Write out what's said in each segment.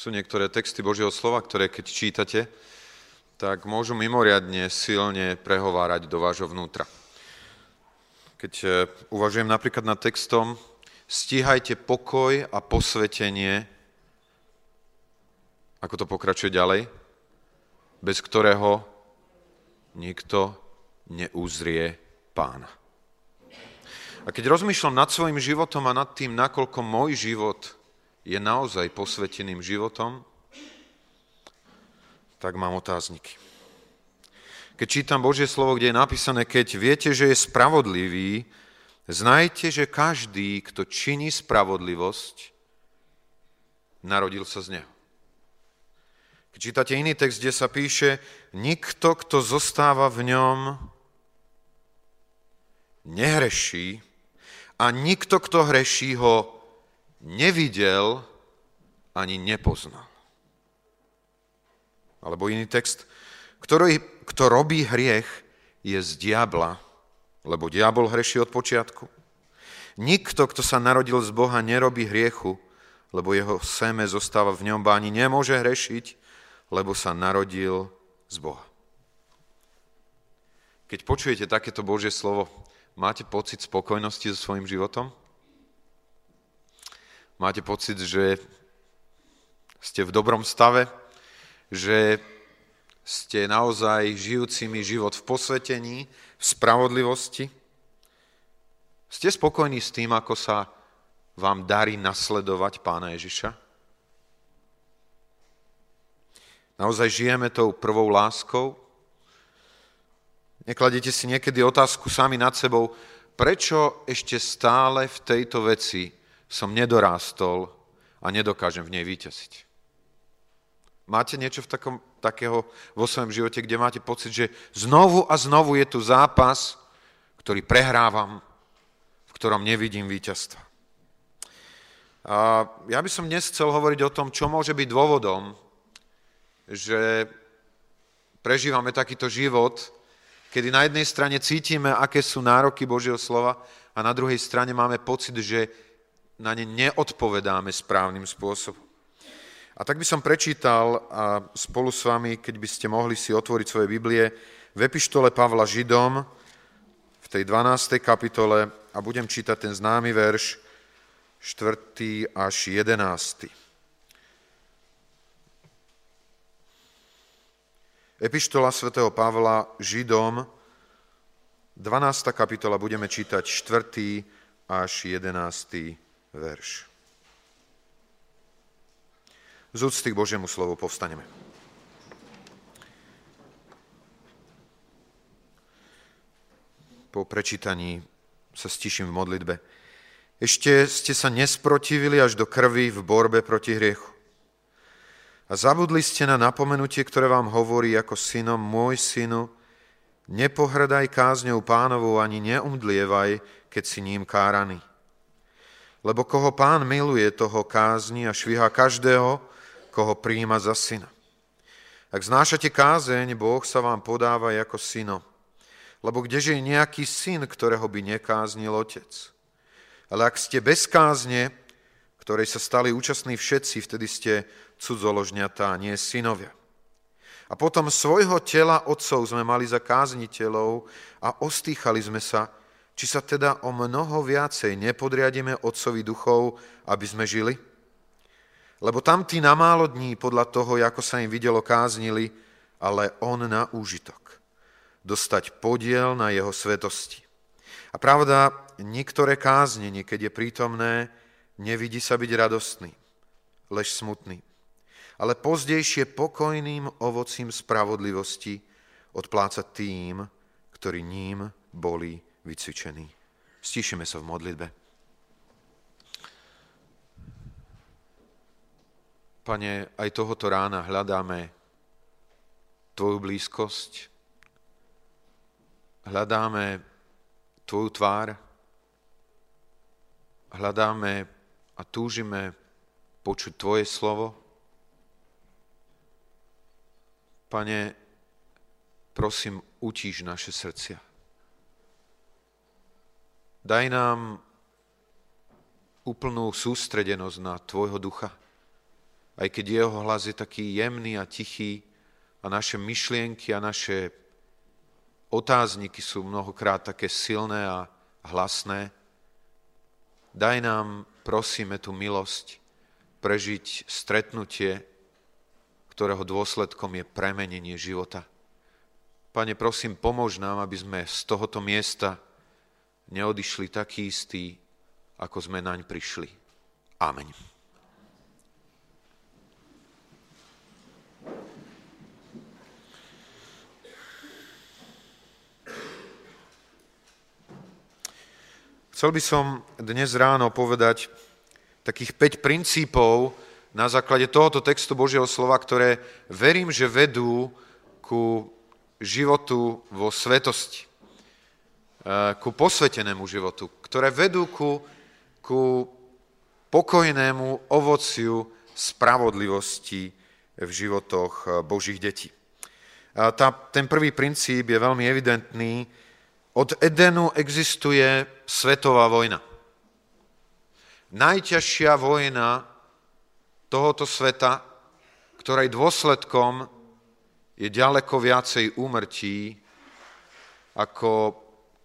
Sú niektoré texty Božieho slova, ktoré keď čítate, tak môžu mimoriadne silne prehovárať do vášho vnútra. Keď e, uvažujem napríklad nad textom Stíhajte pokoj a posvetenie, ako to pokračuje ďalej, bez ktorého nikto neuzrie pána. A keď rozmýšľam nad svojim životom a nad tým, nakoľko môj život je naozaj posveteným životom, tak mám otázniky. Keď čítam Božie slovo, kde je napísané, keď viete, že je spravodlivý, znajte, že každý, kto činí spravodlivosť, narodil sa z neho. Keď čítate iný text, kde sa píše, nikto, kto zostáva v ňom, nehreší a nikto, kto hreší, ho nevidel ani nepoznal. Alebo iný text, ktorý, kto robí hriech, je z diabla, lebo diabol hreší od počiatku. Nikto, kto sa narodil z Boha, nerobí hriechu, lebo jeho seme zostáva v ňom, ani nemôže hrešiť, lebo sa narodil z Boha. Keď počujete takéto Božie slovo, máte pocit spokojnosti so svojím životom? Máte pocit, že ste v dobrom stave, že ste naozaj žijúcimi život v posvetení, v spravodlivosti? Ste spokojní s tým, ako sa vám darí nasledovať pána Ježiša? Naozaj žijeme tou prvou láskou? Nekladete si niekedy otázku sami nad sebou, prečo ešte stále v tejto veci som nedorástol a nedokážem v nej vyťasiť. Máte niečo v takom, takého vo svojom živote, kde máte pocit, že znovu a znovu je tu zápas, ktorý prehrávam, v ktorom nevidím víťazstva. A ja by som dnes chcel hovoriť o tom, čo môže byť dôvodom, že prežívame takýto život, kedy na jednej strane cítime, aké sú nároky Božieho slova a na druhej strane máme pocit, že na ne neodpovedáme správnym spôsobom. A tak by som prečítal a spolu s vami, keď by ste mohli si otvoriť svoje Biblie, v epištole Pavla Židom, v tej 12. kapitole a budem čítať ten známy verš 4. až 11. Epištola svätého Pavla Židom, 12. kapitola, budeme čítať 4. až 11 verš. Z úcty k Božiemu slovu povstaneme. Po prečítaní sa stiším v modlitbe. Ešte ste sa nesprotivili až do krvi v borbe proti hriechu. A zabudli ste na napomenutie, ktoré vám hovorí ako synom, môj synu, nepohrdaj kázňou pánovou ani neumdlievaj, keď si ním káraný. Lebo koho pán miluje, toho kázni a šviha každého, koho príjima za syna. Ak znášate kázeň, Boh sa vám podáva ako syno. Lebo kdeže je nejaký syn, ktorého by nekáznil otec? Ale ak ste bez kázne, ktorej sa stali účastní všetci, vtedy ste cudzoložňatá, nie synovia. A potom svojho tela otcov sme mali za kázniteľov a ostýchali sme sa, či sa teda o mnoho viacej nepodriadíme Otcovi duchov, aby sme žili? Lebo tam tí na málo dní podľa toho, ako sa im videlo, káznili, ale on na úžitok. Dostať podiel na jeho svetosti. A pravda, niektoré káznenie, keď je prítomné, nevidí sa byť radostný, lež smutný. Ale pozdejšie pokojným ovocím spravodlivosti odpláca tým, ktorí ním boli vycvičení. Stíšime sa v modlitbe. Pane, aj tohoto rána hľadáme Tvoju blízkosť, hľadáme Tvoju tvár, hľadáme a túžime počuť Tvoje slovo. Pane, prosím, utíž naše srdcia. Daj nám úplnú sústredenosť na Tvojho ducha. aj keď jeho hlas je taký jemný a tichý a naše myšlienky a naše otázniky sú mnohokrát také silné a hlasné. Daj nám, prosíme, tú milosť prežiť stretnutie, ktorého dôsledkom je premenenie života. Pane, prosím, pomôž nám, aby sme z tohoto miesta neodišli taký istý, ako sme naň prišli. Amen. Chcel by som dnes ráno povedať takých 5 princípov na základe tohoto textu Božieho slova, ktoré verím, že vedú ku životu vo svetosti, ku posvetenému životu, ktoré vedú ku, ku pokojnému ovociu spravodlivosti v životoch e, Božích detí. A tá, ten prvý princíp je veľmi evidentný od Edenu existuje svetová vojna. Najťažšia vojna tohoto sveta, ktorej dôsledkom je ďaleko viacej úmrtí, ako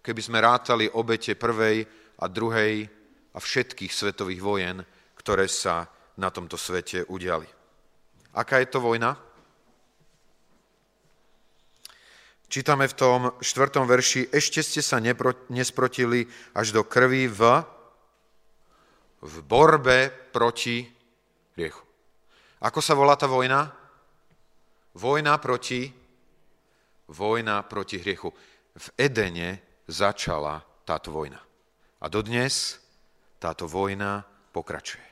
keby sme rátali obete prvej a druhej a všetkých svetových vojen, ktoré sa na tomto svete udiali. Aká je to vojna? Čítame v tom štvrtom verši, ešte ste sa nesprotili až do krvi v, v borbe proti hriechu. Ako sa volá tá vojna? Vojna proti, vojna proti hriechu. V Edene začala táto vojna. A dodnes táto vojna pokračuje.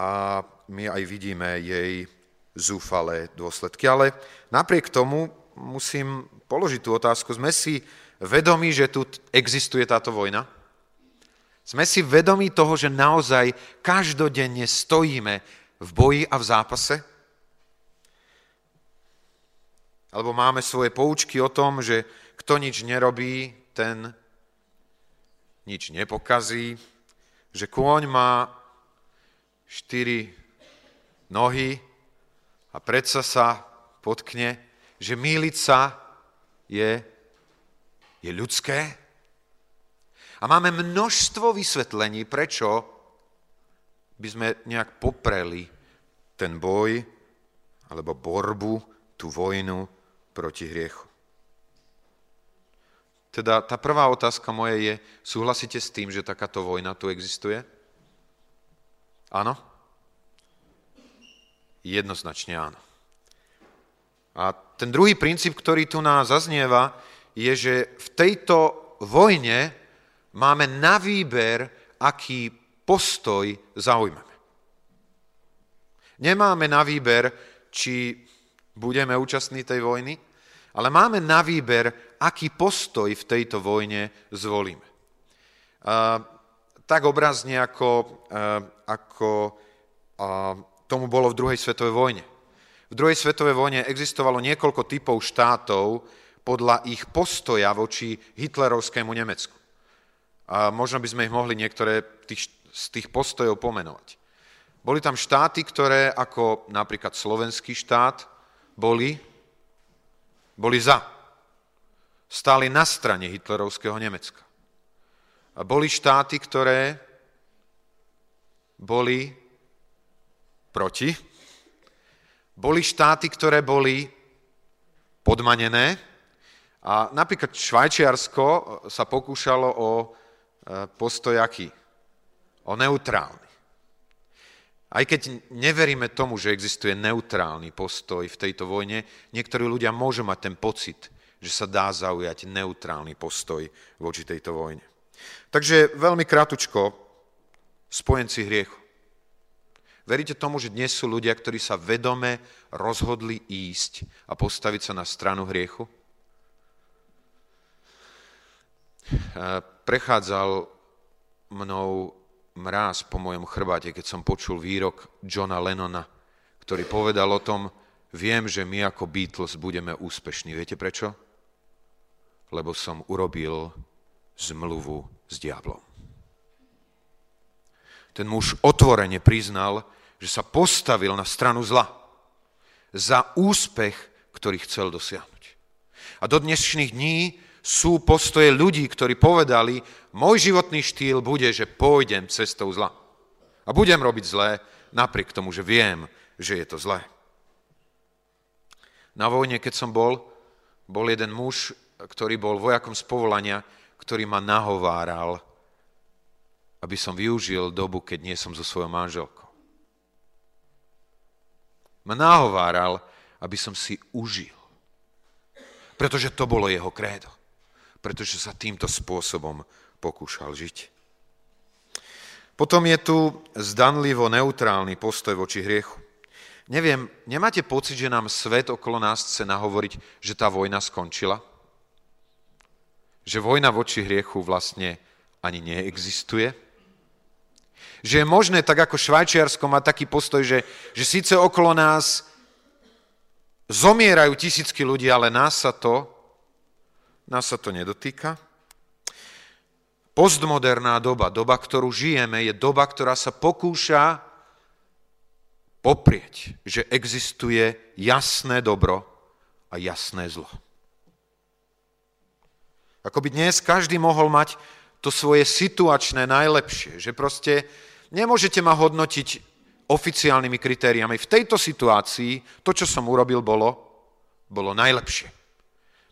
A my aj vidíme jej zúfalé dôsledky. Ale napriek tomu musím položiť tú otázku. Sme si vedomí, že tu existuje táto vojna? Sme si vedomí toho, že naozaj každodenne stojíme v boji a v zápase? Alebo máme svoje poučky o tom, že kto nič nerobí, ten nič nepokazí, že kôň má štyri nohy a predsa sa potkne, že míliť sa je, je ľudské. A máme množstvo vysvetlení, prečo by sme nejak popreli ten boj alebo borbu, tú vojnu proti hriechu. Teda tá prvá otázka moja je, súhlasíte s tým, že takáto vojna tu existuje? Áno? Jednoznačne áno. A ten druhý princíp, ktorý tu nás zaznieva, je, že v tejto vojne máme na výber, aký postoj zaujmeme. Nemáme na výber, či budeme účastní tej vojny, ale máme na výber, aký postoj v tejto vojne zvolíme. A, tak obrazne, ako, ako tomu bolo v druhej svetovej vojne. V druhej svetovej vojne existovalo niekoľko typov štátov podľa ich postoja voči hitlerovskému Nemecku. A možno by sme ich mohli niektoré tých, z tých postojov pomenovať. Boli tam štáty, ktoré ako napríklad slovenský štát boli, boli za. Stáli na strane hitlerovského Nemecka. A boli štáty, ktoré boli proti boli štáty, ktoré boli podmanené a napríklad Švajčiarsko sa pokúšalo o e, postoj aký? O neutrálny. Aj keď neveríme tomu, že existuje neutrálny postoj v tejto vojne, niektorí ľudia môžu mať ten pocit, že sa dá zaujať neutrálny postoj voči tejto vojne. Takže veľmi krátko, spojenci hriechu. Veríte tomu, že dnes sú ľudia, ktorí sa vedome rozhodli ísť a postaviť sa na stranu hriechu? Prechádzal mnou mráz po mojom chrbáte, keď som počul výrok Johna Lennona, ktorý povedal o tom, viem, že my ako Beatles budeme úspešní. Viete prečo? Lebo som urobil zmluvu s diablom. Ten muž otvorene priznal, že sa postavil na stranu zla za úspech, ktorý chcel dosiahnuť. A do dnešných dní sú postoje ľudí, ktorí povedali, môj životný štýl bude, že pôjdem cestou zla. A budem robiť zlé, napriek tomu, že viem, že je to zlé. Na vojne, keď som bol, bol jeden muž, ktorý bol vojakom z povolania, ktorý ma nahováral, aby som využil dobu, keď nie som so svojou manželkou. Ma nahováral, aby som si užil. Pretože to bolo jeho krédo. Pretože sa týmto spôsobom pokúšal žiť. Potom je tu zdanlivo neutrálny postoj voči hriechu. Neviem, nemáte pocit, že nám svet okolo nás chce nahovoriť, že tá vojna skončila? Že vojna voči hriechu vlastne ani neexistuje? Že je možné, tak ako Švajčiarsko má taký postoj, že, že síce okolo nás zomierajú tisícky ľudí, ale nás sa to, nás sa to nedotýka? Postmoderná doba, doba, ktorú žijeme, je doba, ktorá sa pokúša poprieť, že existuje jasné dobro a jasné zlo. Ako by dnes každý mohol mať to svoje situačné najlepšie, že proste nemôžete ma hodnotiť oficiálnymi kritériami. V tejto situácii to, čo som urobil, bolo, bolo najlepšie.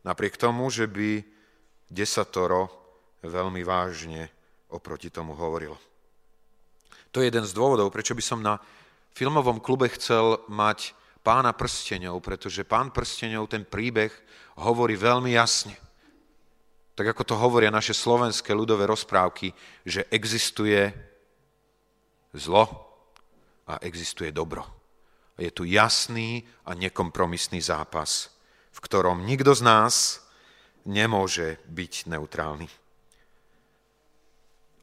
Napriek tomu, že by desatoro veľmi vážne oproti tomu hovorilo. To je jeden z dôvodov, prečo by som na filmovom klube chcel mať pána prsteňov, pretože pán prsteňov ten príbeh hovorí veľmi jasne tak ako to hovoria naše slovenské ľudové rozprávky, že existuje zlo a existuje dobro. Je tu jasný a nekompromisný zápas, v ktorom nikto z nás nemôže byť neutrálny.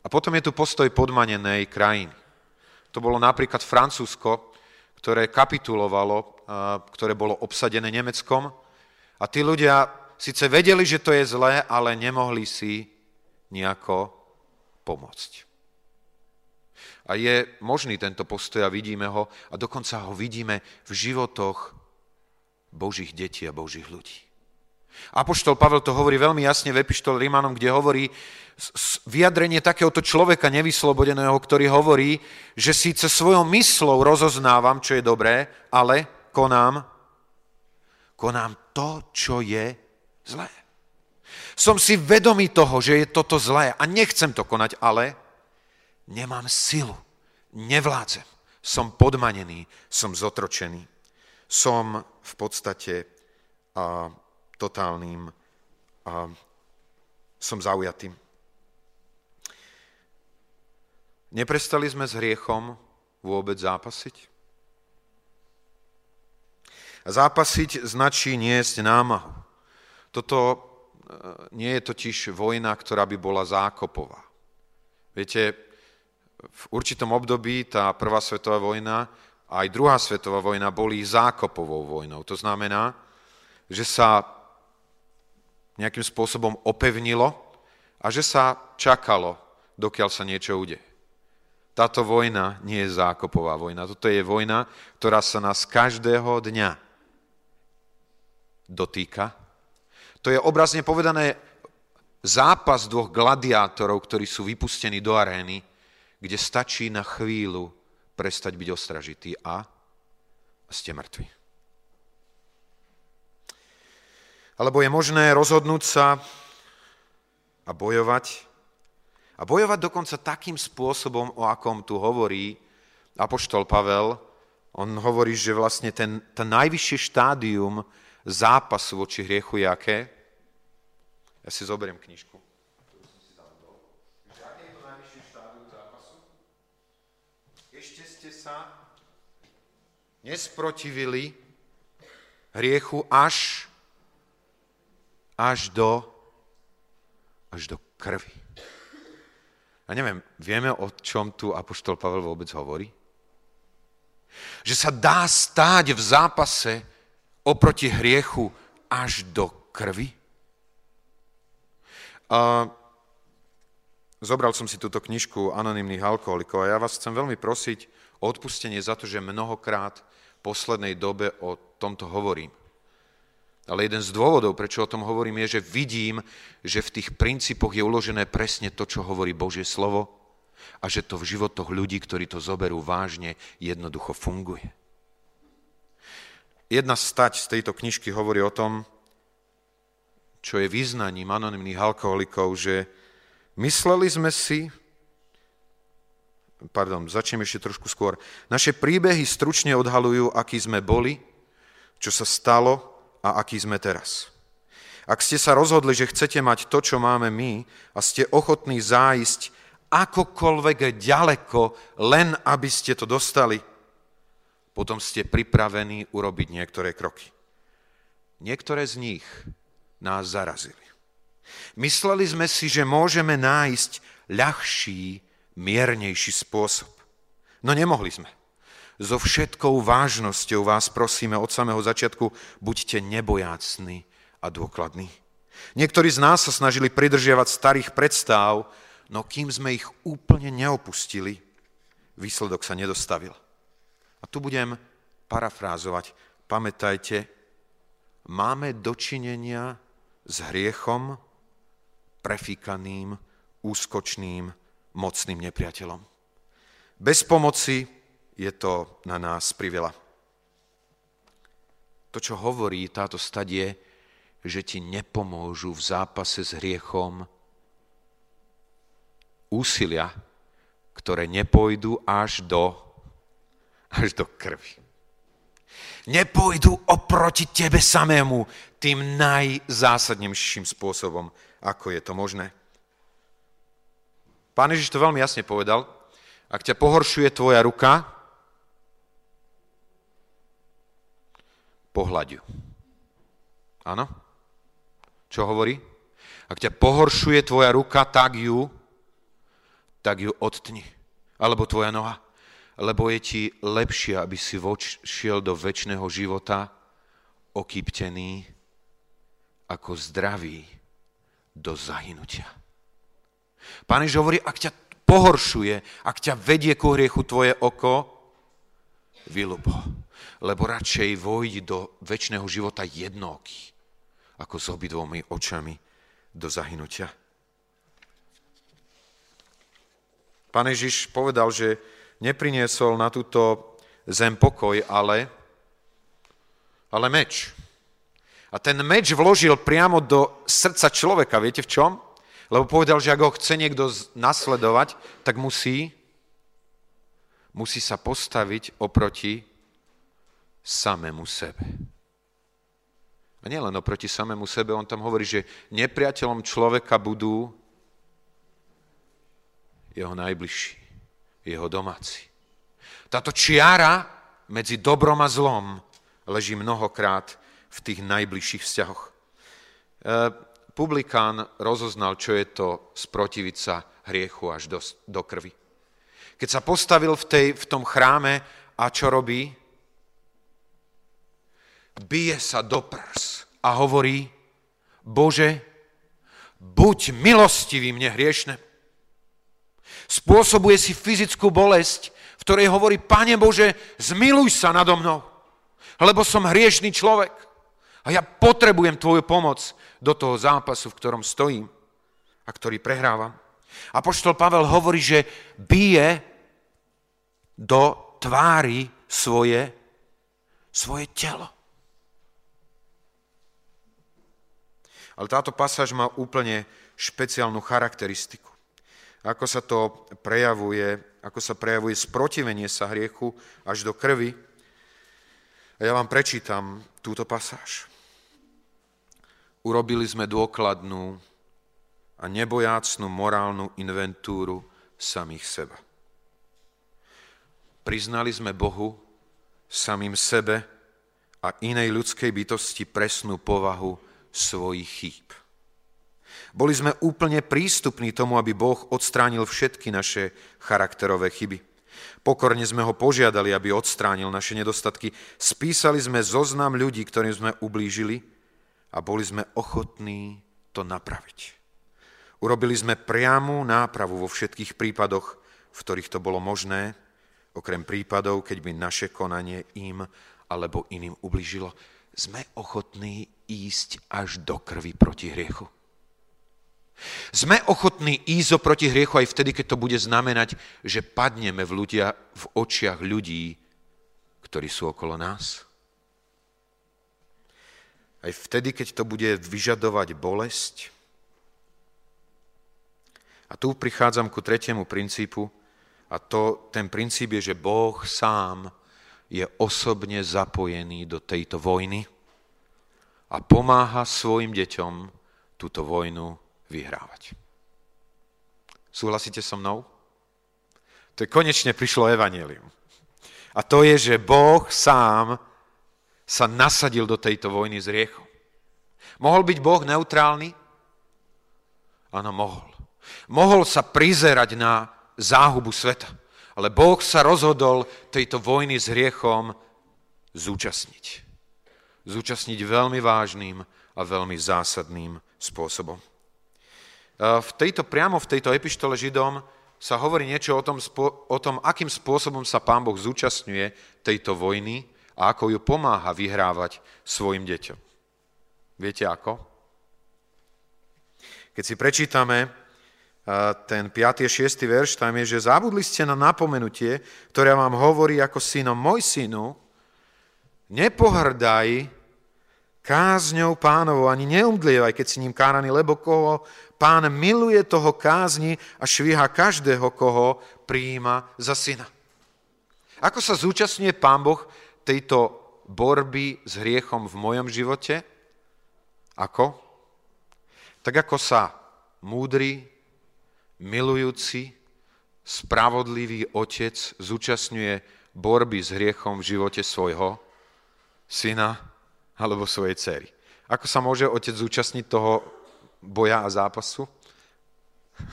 A potom je tu postoj podmanenej krajiny. To bolo napríklad Francúzsko, ktoré kapitulovalo, ktoré bolo obsadené Nemeckom. A tí ľudia síce vedeli, že to je zlé, ale nemohli si nejako pomôcť. A je možný tento postoj a vidíme ho a dokonca ho vidíme v životoch Božích detí a Božích ľudí. Apoštol Pavel to hovorí veľmi jasne v epištole Rímanom, kde hovorí vyjadrenie takéhoto človeka nevyslobodeného, ktorý hovorí, že síce svojou myslou rozoznávam, čo je dobré, ale konám, konám to, čo je zlé. Som si vedomý toho, že je toto zlé a nechcem to konať, ale nemám silu, nevládzem. Som podmanený, som zotročený. Som v podstate a, totálnym, a, som zaujatým. Neprestali sme s hriechom vôbec zápasiť? Zápasiť značí niesť námahu. Toto e, nie je totiž vojna, ktorá by bola zákopová. Viete, v určitom období tá prvá svetová vojna a aj druhá svetová vojna boli zákopovou vojnou. To znamená, že sa nejakým spôsobom opevnilo a že sa čakalo, dokiaľ sa niečo udeje. Táto vojna nie je zákopová vojna. Toto je vojna, ktorá sa nás každého dňa dotýka to je obrazne povedané zápas dvoch gladiátorov, ktorí sú vypustení do arény, kde stačí na chvíľu prestať byť ostražitý a ste mŕtvi. Alebo je možné rozhodnúť sa a bojovať. A bojovať dokonca takým spôsobom, o akom tu hovorí Apoštol Pavel. On hovorí, že vlastne ten, ten najvyššie štádium zápasu voči hriechu je aké? Ja si zoberiem knižku. Ešte ste sa nesprotivili hriechu až, až do, až do krvi. A neviem, vieme, o čom tu Apoštol Pavel vôbec hovorí? Že sa dá stáť v zápase oproti hriechu až do krvi? A zobral som si túto knižku anonimných alkoholikov a ja vás chcem veľmi prosiť odpustenie za to, že mnohokrát v poslednej dobe o tomto hovorím. Ale jeden z dôvodov, prečo o tom hovorím, je, že vidím, že v tých princípoch je uložené presne to, čo hovorí Božie slovo a že to v životoch ľudí, ktorí to zoberú vážne, jednoducho funguje. Jedna stať z tejto knižky hovorí o tom, čo je význaním anonimných alkoholikov, že mysleli sme si, pardon, začnem ešte trošku skôr, naše príbehy stručne odhalujú, aký sme boli, čo sa stalo, a aký sme teraz. Ak ste sa rozhodli, že chcete mať to, čo máme my a ste ochotní zájsť akokoľvek ďaleko, len aby ste to dostali, potom ste pripravení urobiť niektoré kroky. Niektoré z nich nás zarazili. Mysleli sme si, že môžeme nájsť ľahší, miernejší spôsob. No nemohli sme so všetkou vážnosťou vás prosíme od samého začiatku, buďte nebojácni a dôkladní. Niektorí z nás sa snažili pridržiavať starých predstav, no kým sme ich úplne neopustili, výsledok sa nedostavil. A tu budem parafrázovať. Pamätajte, máme dočinenia s hriechom, prefíkaným, úskočným, mocným nepriateľom. Bez pomoci je to na nás priveľa. To, čo hovorí táto stadie, že ti nepomôžu v zápase s hriechom úsilia, ktoré nepôjdu až do, až do krvi. Nepôjdu oproti tebe samému tým najzásadnejším spôsobom, ako je to možné. Pán Ježiš to veľmi jasne povedal. Ak ťa pohoršuje tvoja ruka, pohľadiu. Áno? Čo hovorí? Ak ťa pohoršuje tvoja ruka, tak ju, tak ju odtni. Alebo tvoja noha. Lebo je ti lepšie, aby si voč, šiel do väčšného života okýptený ako zdravý do zahynutia. Pán Ježiš hovorí, ak ťa pohoršuje, ak ťa vedie ku hriechu tvoje oko, vylubo lebo radšej vojdi do väčšného života jednoký, ako s obidvomi očami do zahynutia. Pán Ježiš povedal, že nepriniesol na túto zem pokoj, ale, ale meč. A ten meč vložil priamo do srdca človeka. Viete v čom? Lebo povedal, že ak ho chce niekto nasledovať, tak musí, musí sa postaviť oproti samému sebe. A nielen oproti samému sebe, on tam hovorí, že nepriateľom človeka budú jeho najbližší, jeho domáci. Táto čiara medzi dobrom a zlom leží mnohokrát v tých najbližších vzťahoch. Publikán rozoznal, čo je to sprotiviť sa hriechu až do, do krvi. Keď sa postavil v, tej, v tom chráme a čo robí? bije sa do prs a hovorí, Bože, buď milostivý mne hriešne. Spôsobuje si fyzickú bolesť, v ktorej hovorí, Pane Bože, zmiluj sa nado mnou, lebo som hriešný človek a ja potrebujem Tvoju pomoc do toho zápasu, v ktorom stojím a ktorý prehrávam. A poštol Pavel hovorí, že bije do tvári svoje, svoje telo. Ale táto pasáž má úplne špeciálnu charakteristiku. Ako sa to prejavuje, ako sa prejavuje sprotivenie sa hriechu až do krvi. A ja vám prečítam túto pasáž. Urobili sme dôkladnú a nebojácnú morálnu inventúru samých seba. Priznali sme Bohu, samým sebe a inej ľudskej bytosti presnú povahu svojich chýb. Boli sme úplne prístupní tomu, aby Boh odstránil všetky naše charakterové chyby. Pokorne sme ho požiadali, aby odstránil naše nedostatky. Spísali sme zoznam ľudí, ktorým sme ublížili a boli sme ochotní to napraviť. Urobili sme priamu nápravu vo všetkých prípadoch, v ktorých to bolo možné, okrem prípadov, keď by naše konanie im alebo iným ubližilo. Sme ochotní ísť až do krvi proti hriechu. Sme ochotní ísť proti hriechu aj vtedy, keď to bude znamenať, že padneme v, ľudia, v očiach ľudí, ktorí sú okolo nás. Aj vtedy, keď to bude vyžadovať bolesť. A tu prichádzam ku tretiemu princípu, a to, ten princíp je, že Boh sám je osobne zapojený do tejto vojny a pomáha svojim deťom túto vojnu vyhrávať. Súhlasíte so mnou? To je konečne prišlo evanelium. A to je, že Boh sám sa nasadil do tejto vojny s riechom. Mohol byť Boh neutrálny? Áno, mohol. Mohol sa prizerať na záhubu sveta. Ale Boh sa rozhodol tejto vojny s hriechom zúčastniť. Zúčastniť veľmi vážnym a veľmi zásadným spôsobom. V tejto, priamo v tejto epištole Židom sa hovorí niečo o tom, o tom, akým spôsobom sa Pán Boh zúčastňuje tejto vojny a ako ju pomáha vyhrávať svojim deťom. Viete ako? Keď si prečítame ten 5. a 6. verš, tam je, že zabudli ste na napomenutie, ktoré vám hovorí ako synom, môj synu, nepohrdaj kázňou pánovou, ani neumdlievaj, keď si ním káraný, lebo koho pán miluje toho kázni a švíha každého, koho prijíma za syna. Ako sa zúčastňuje pán Boh tejto borby s hriechom v mojom živote? Ako? Tak ako sa múdry, milujúci, spravodlivý otec zúčastňuje borby s hriechom v živote svojho syna, alebo svojej cery. Ako sa môže otec zúčastniť toho boja a zápasu?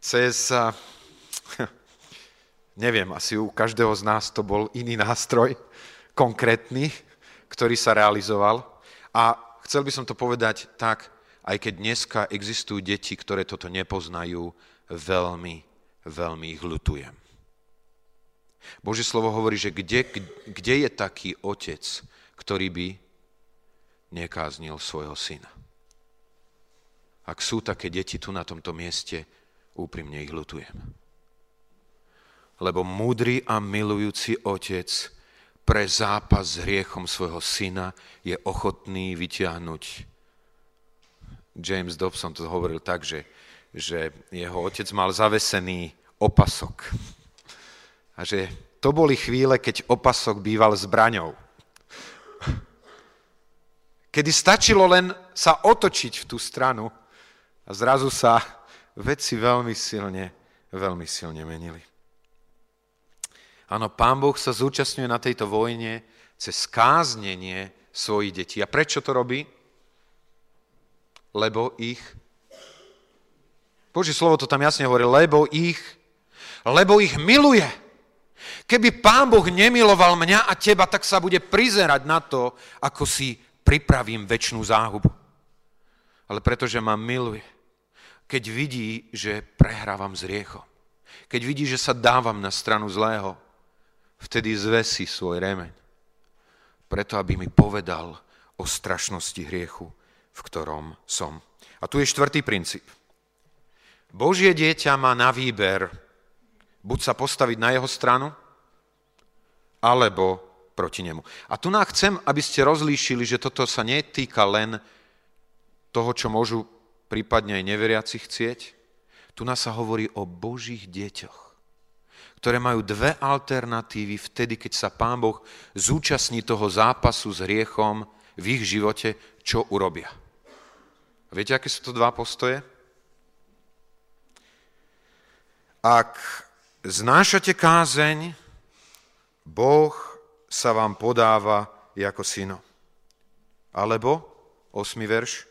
Cez, neviem, asi u každého z nás to bol iný nástroj, konkrétny, ktorý sa realizoval. A chcel by som to povedať tak, aj keď dneska existujú deti, ktoré toto nepoznajú, veľmi, veľmi ich lutujem. Božie slovo hovorí, že kde, kde je taký otec, ktorý by nekáznil svojho syna. Ak sú také deti tu na tomto mieste, úprimne ich lutujem. Lebo múdry a milujúci otec pre zápas s hriechom svojho syna je ochotný vyťahnuť. James Dobson to hovoril tak, že, že jeho otec mal zavesený opasok. A že to boli chvíle, keď opasok býval zbraňou kedy stačilo len sa otočiť v tú stranu a zrazu sa veci veľmi silne, veľmi silne menili. Áno, Pán Boh sa zúčastňuje na tejto vojne cez káznenie svojich detí. A prečo to robí? Lebo ich... Božie slovo to tam jasne hovorí, lebo ich, lebo ich miluje. Keby Pán Boh nemiloval mňa a teba, tak sa bude prizerať na to, ako si pripravím väčšinu záhubu. Ale pretože ma miluje, keď vidí, že prehrávam s riechom, keď vidí, že sa dávam na stranu zlého, vtedy zvesí svoj remeň. Preto, aby mi povedal o strašnosti hriechu, v ktorom som. A tu je štvrtý princíp. Božie dieťa má na výber buď sa postaviť na jeho stranu, alebo proti nemu. A tu nám chcem, aby ste rozlíšili, že toto sa netýka len toho, čo môžu prípadne aj neveriaci chcieť. Tu nás sa hovorí o Božích deťoch, ktoré majú dve alternatívy vtedy, keď sa Pán Boh zúčastní toho zápasu s hriechom v ich živote, čo urobia. Viete, aké sú to dva postoje? Ak znášate kázeň, Boh sa vám podáva ako syno. Alebo, osmi verš,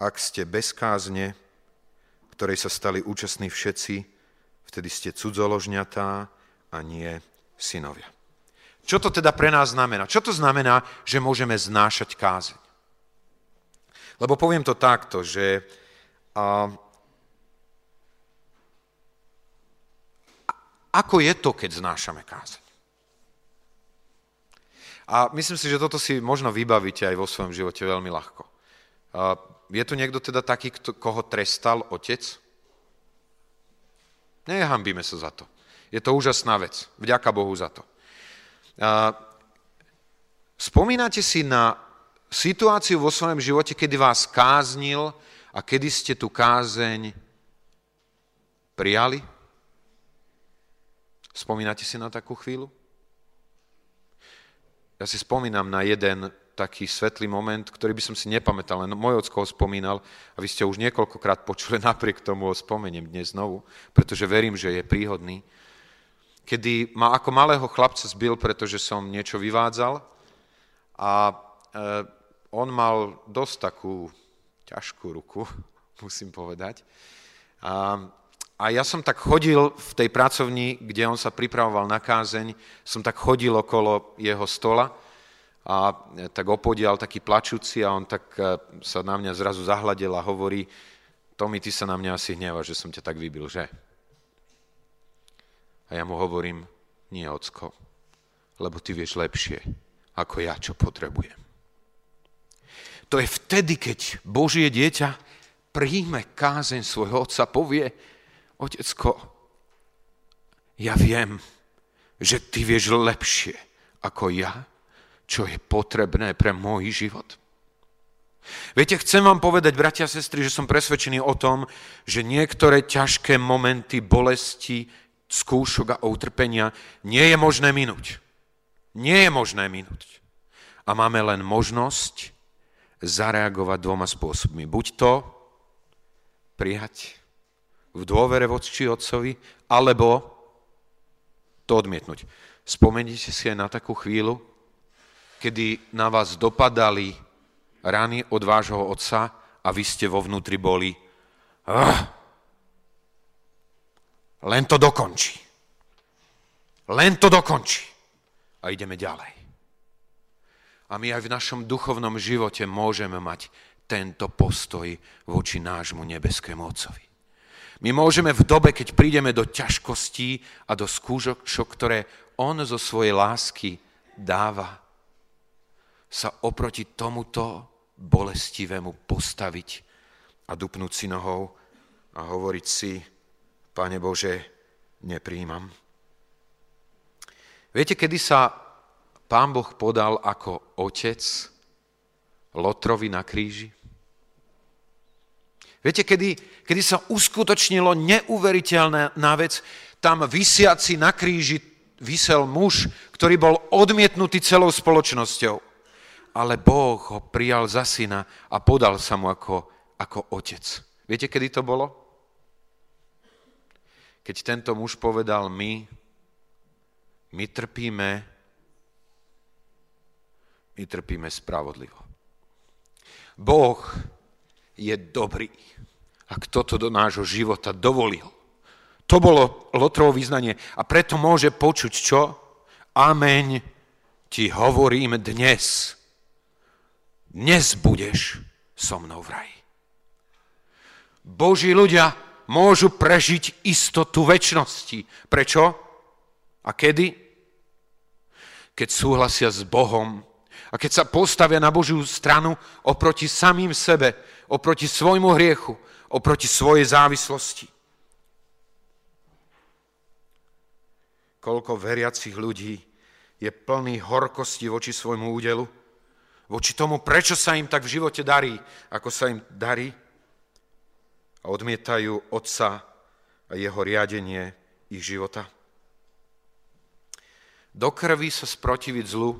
ak ste bez kázne, ktorej sa stali účastní všetci, vtedy ste cudzoložňatá a nie synovia. Čo to teda pre nás znamená? Čo to znamená, že môžeme znášať kázeň? Lebo poviem to takto, že A ako je to, keď znášame kázeň? A myslím si, že toto si možno vybavíte aj vo svojom živote veľmi ľahko. A je tu niekto teda taký, koho trestal otec? Nehambíme sa za to. Je to úžasná vec. Vďaka Bohu za to. Spomínate si na situáciu vo svojom živote, kedy vás káznil a kedy ste tu kázeň prijali? Spomínate si na takú chvíľu? Ja si spomínam na jeden taký svetlý moment, ktorý by som si nepamätal, len môj ocko ho spomínal a vy ste už niekoľkokrát počuli, napriek tomu ho spomeniem dnes znovu, pretože verím, že je príhodný. Kedy ma ako malého chlapca zbil, pretože som niečo vyvádzal a e, on mal dosť takú ťažkú ruku, musím povedať. A a ja som tak chodil v tej pracovni, kde on sa pripravoval na kázeň, som tak chodil okolo jeho stola a tak opodial taký plačúci a on tak e, sa na mňa zrazu zahľadil a hovorí, Tomi, ty sa na mňa asi hneva, že som ťa tak vybil, že? A ja mu hovorím, nie, ocko, lebo ty vieš lepšie, ako ja, čo potrebujem. To je vtedy, keď Božie dieťa príjme kázeň svojho otca, povie, Otecko, ja viem, že ty vieš lepšie ako ja, čo je potrebné pre môj život. Viete, chcem vám povedať, bratia a sestry, že som presvedčený o tom, že niektoré ťažké momenty bolesti, skúšok a utrpenia nie je možné minúť. Nie je možné minúť. A máme len možnosť zareagovať dvoma spôsobmi. Buď to prijať v dôvere voči otcovi, alebo to odmietnúť. Spomeniete si aj na takú chvíľu, kedy na vás dopadali rany od vášho otca a vy ste vo vnútri boli. Ah, len to dokončí. Len to dokončí. A ideme ďalej. A my aj v našom duchovnom živote môžeme mať tento postoj voči nášmu nebeskému Otcovi. My môžeme v dobe, keď prídeme do ťažkostí a do skúšok, ktoré On zo svojej lásky dáva, sa oproti tomuto bolestivému postaviť a dupnúť si nohou a hovoriť si, Pane Bože, nepríjmam. Viete, kedy sa Pán Boh podal ako otec Lotrovi na kríži? Viete, kedy, kedy sa uskutočnilo neuveriteľná vec, tam vysiaci na kríži vysel muž, ktorý bol odmietnutý celou spoločnosťou. Ale Boh ho prijal za syna a podal sa mu ako, ako otec. Viete, kedy to bolo? Keď tento muž povedal, my, my trpíme, my trpíme spravodlivo. Boh je dobrý. A kto to do nášho života dovolil. To bolo Lotrovo význanie. A preto môže počuť čo? Ameň ti hovorím dnes. Dnes budeš so mnou v raji. Boží ľudia môžu prežiť istotu väčšnosti. Prečo? A kedy? Keď súhlasia s Bohom a keď sa postavia na Božiu stranu oproti samým sebe, oproti svojmu hriechu, oproti svojej závislosti. Koľko veriacich ľudí je plný horkosti voči svojmu údelu, voči tomu, prečo sa im tak v živote darí, ako sa im darí a odmietajú Otca a jeho riadenie ich života. Do krvi sa sprotiviť zlu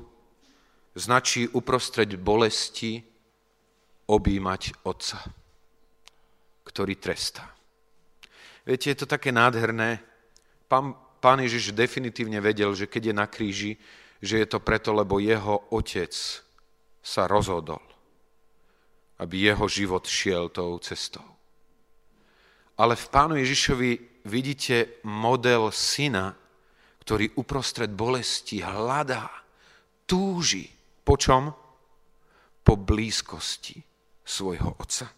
značí uprostred bolesti objímať Otca, ktorý trestá. Viete, je to také nádherné. Pán, pán Ježiš definitívne vedel, že keď je na kríži, že je to preto, lebo jeho otec sa rozhodol, aby jeho život šiel tou cestou. Ale v pánu Ježišovi vidíte model syna, ktorý uprostred bolesti hľadá, túži po čom? Po blízkosti svojho otca.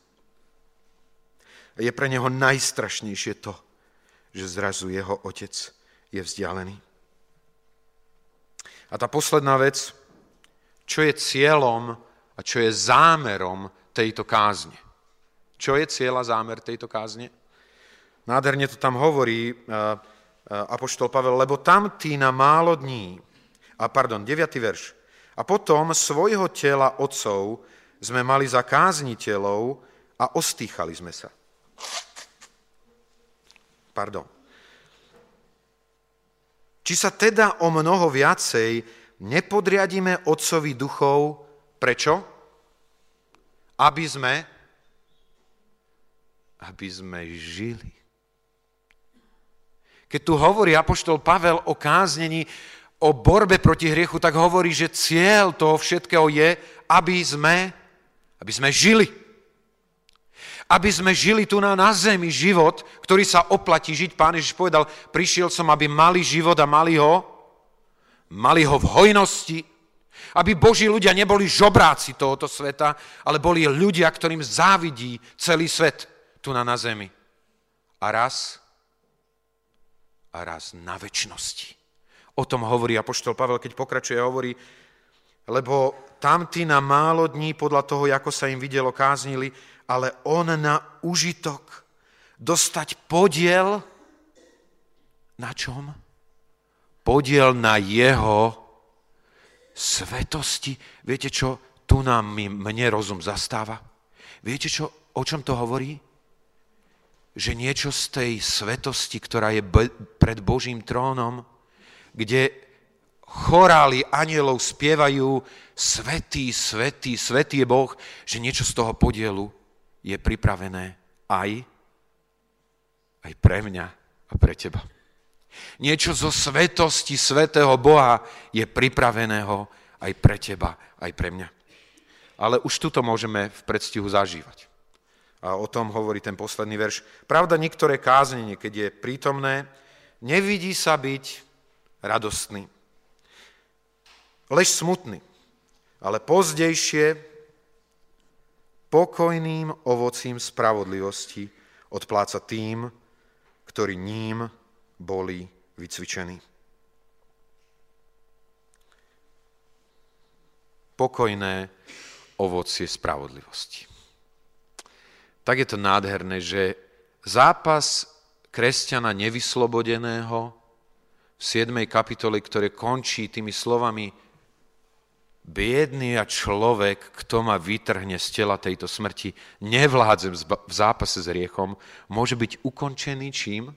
je pre neho najstrašnejšie to, že zrazu jeho otec je vzdialený. A tá posledná vec, čo je cieľom a čo je zámerom tejto kázne. Čo je cieľ a zámer tejto kázne? Nádherne to tam hovorí apoštol Pavel, lebo tam ty na málo dní, a pardon, 9. verš, a potom svojho tela otcov sme mali za kázniteľov a ostýchali sme sa. Pardon. Či sa teda o mnoho viacej nepodriadíme Otcovi duchov, prečo? Aby sme, aby sme žili. Keď tu hovorí apoštol Pavel o káznení, o borbe proti hriechu, tak hovorí, že cieľ toho všetkého je, aby sme, aby sme žili. Aby sme žili tu na, na zemi život, ktorý sa oplatí žiť. Pán Ježiš povedal, prišiel som, aby mali život a mali ho, mali ho v hojnosti, aby Boží ľudia neboli žobráci tohoto sveta, ale boli ľudia, ktorým závidí celý svet tu na, na zemi. A raz a raz na väčšnosti. O tom hovorí Apoštol Pavel, keď pokračuje a hovorí, lebo tamtí na málo dní podľa toho, ako sa im videlo, káznili, ale on na užitok dostať podiel na čom? Podiel na jeho svetosti. Viete, čo tu nám mne rozum zastáva? Viete, čo, o čom to hovorí? že niečo z tej svetosti, ktorá je pred Božím trónom, kde chorály anielov spievajú Svetý, Svetý, Svetý je Boh, že niečo z toho podielu je pripravené aj, aj pre mňa a pre teba. Niečo zo svetosti Svetého Boha je pripraveného aj pre teba, aj pre mňa. Ale už tuto môžeme v predstihu zažívať. A o tom hovorí ten posledný verš. Pravda, niektoré káznenie, keď je prítomné, nevidí sa byť radostný. Lež smutný, ale pozdejšie pokojným ovocím spravodlivosti odpláca tým, ktorí ním boli vycvičení. Pokojné ovocie spravodlivosti tak je to nádherné, že zápas kresťana nevyslobodeného v 7. kapitole, ktoré končí tými slovami biedný a človek, kto ma vytrhne z tela tejto smrti, nevládzem v zápase s riechom, môže byť ukončený čím?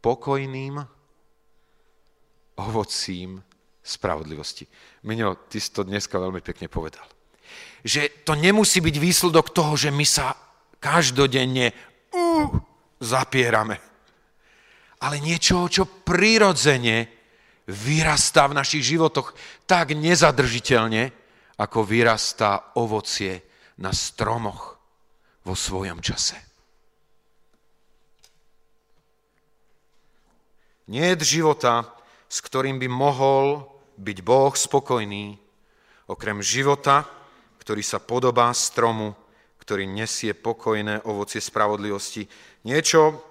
Pokojným ovocím spravodlivosti. Miňo, ty si to dneska veľmi pekne povedal. Že to nemusí byť výsledok toho, že my sa každodenne uh, zapierame. Ale niečo, čo prirodzene vyrastá v našich životoch tak nezadržiteľne, ako vyrastá ovocie na stromoch vo svojom čase. Nie je života, s ktorým by mohol byť Boh spokojný, okrem života, ktorý sa podobá stromu, ktorý nesie pokojné ovocie spravodlivosti. Niečo,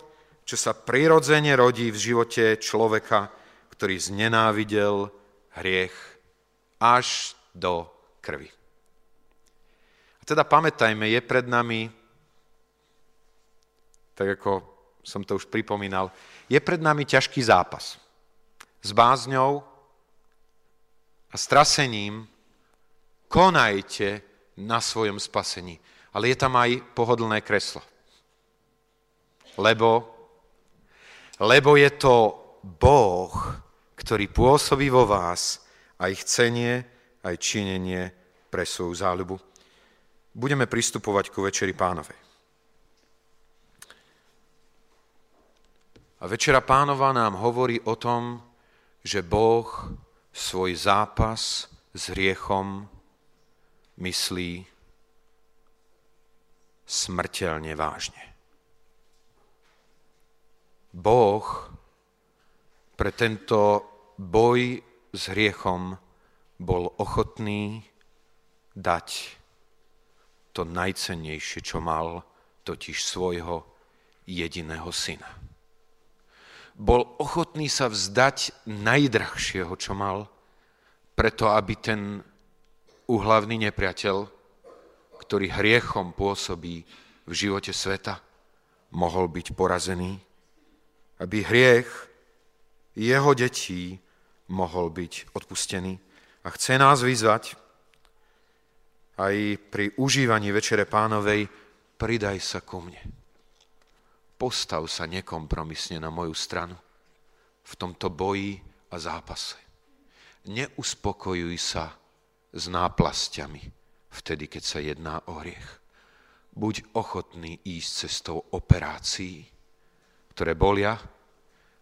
čo sa prirodzene rodí v živote človeka, ktorý znenávidel hriech až do krvi. A teda pamätajme, je pred nami, tak ako som to už pripomínal, je pred nami ťažký zápas. S bázňou a strasením konajte na svojom spasení ale je tam aj pohodlné kreslo. Lebo, lebo je to Boh, ktorý pôsobí vo vás aj chcenie, aj činenie pre svoju záľubu. Budeme pristupovať ku Večeri pánovej. A Večera pánova nám hovorí o tom, že Boh svoj zápas s hriechom myslí smrteľne vážne. Boh pre tento boj s hriechom bol ochotný dať to najcennejšie, čo mal, totiž svojho jediného syna. Bol ochotný sa vzdať najdrahšieho, čo mal, preto aby ten uhlavný nepriateľ, ktorý hriechom pôsobí v živote sveta, mohol byť porazený, aby hriech jeho detí mohol byť odpustený. A chce nás vyzvať aj pri užívaní Večere pánovej, pridaj sa ku mne. Postav sa nekompromisne na moju stranu v tomto boji a zápase. Neuspokojuj sa s náplasťami vtedy, keď sa jedná o hriech. Buď ochotný ísť cestou operácií, ktoré bolia,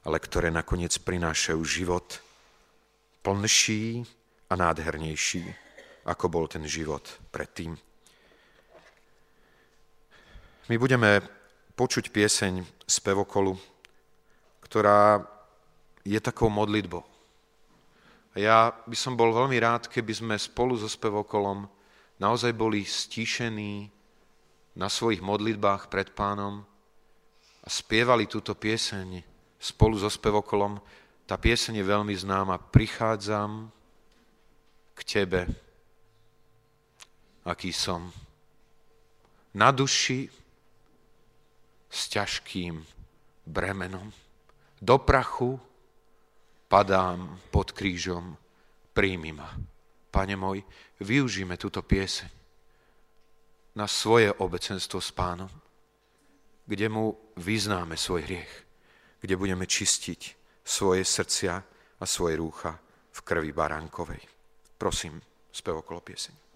ale ktoré nakoniec prinášajú život plnší a nádhernejší, ako bol ten život predtým. My budeme počuť pieseň z pevokolu, ktorá je takou modlitbou. A ja by som bol veľmi rád, keby sme spolu so spevokolom naozaj boli stíšení na svojich modlitbách pred pánom a spievali túto pieseň spolu so spevokolom. Tá pieseň je veľmi známa. Prichádzam k tebe, aký som. Na duši s ťažkým bremenom. Do prachu padám pod krížom, príjmi ma. Pane môj, využíme túto pieseň na svoje obecenstvo s pánom, kde mu vyznáme svoj hriech, kde budeme čistiť svoje srdcia a svoje rúcha v krvi baránkovej. Prosím, spev okolo pieseň.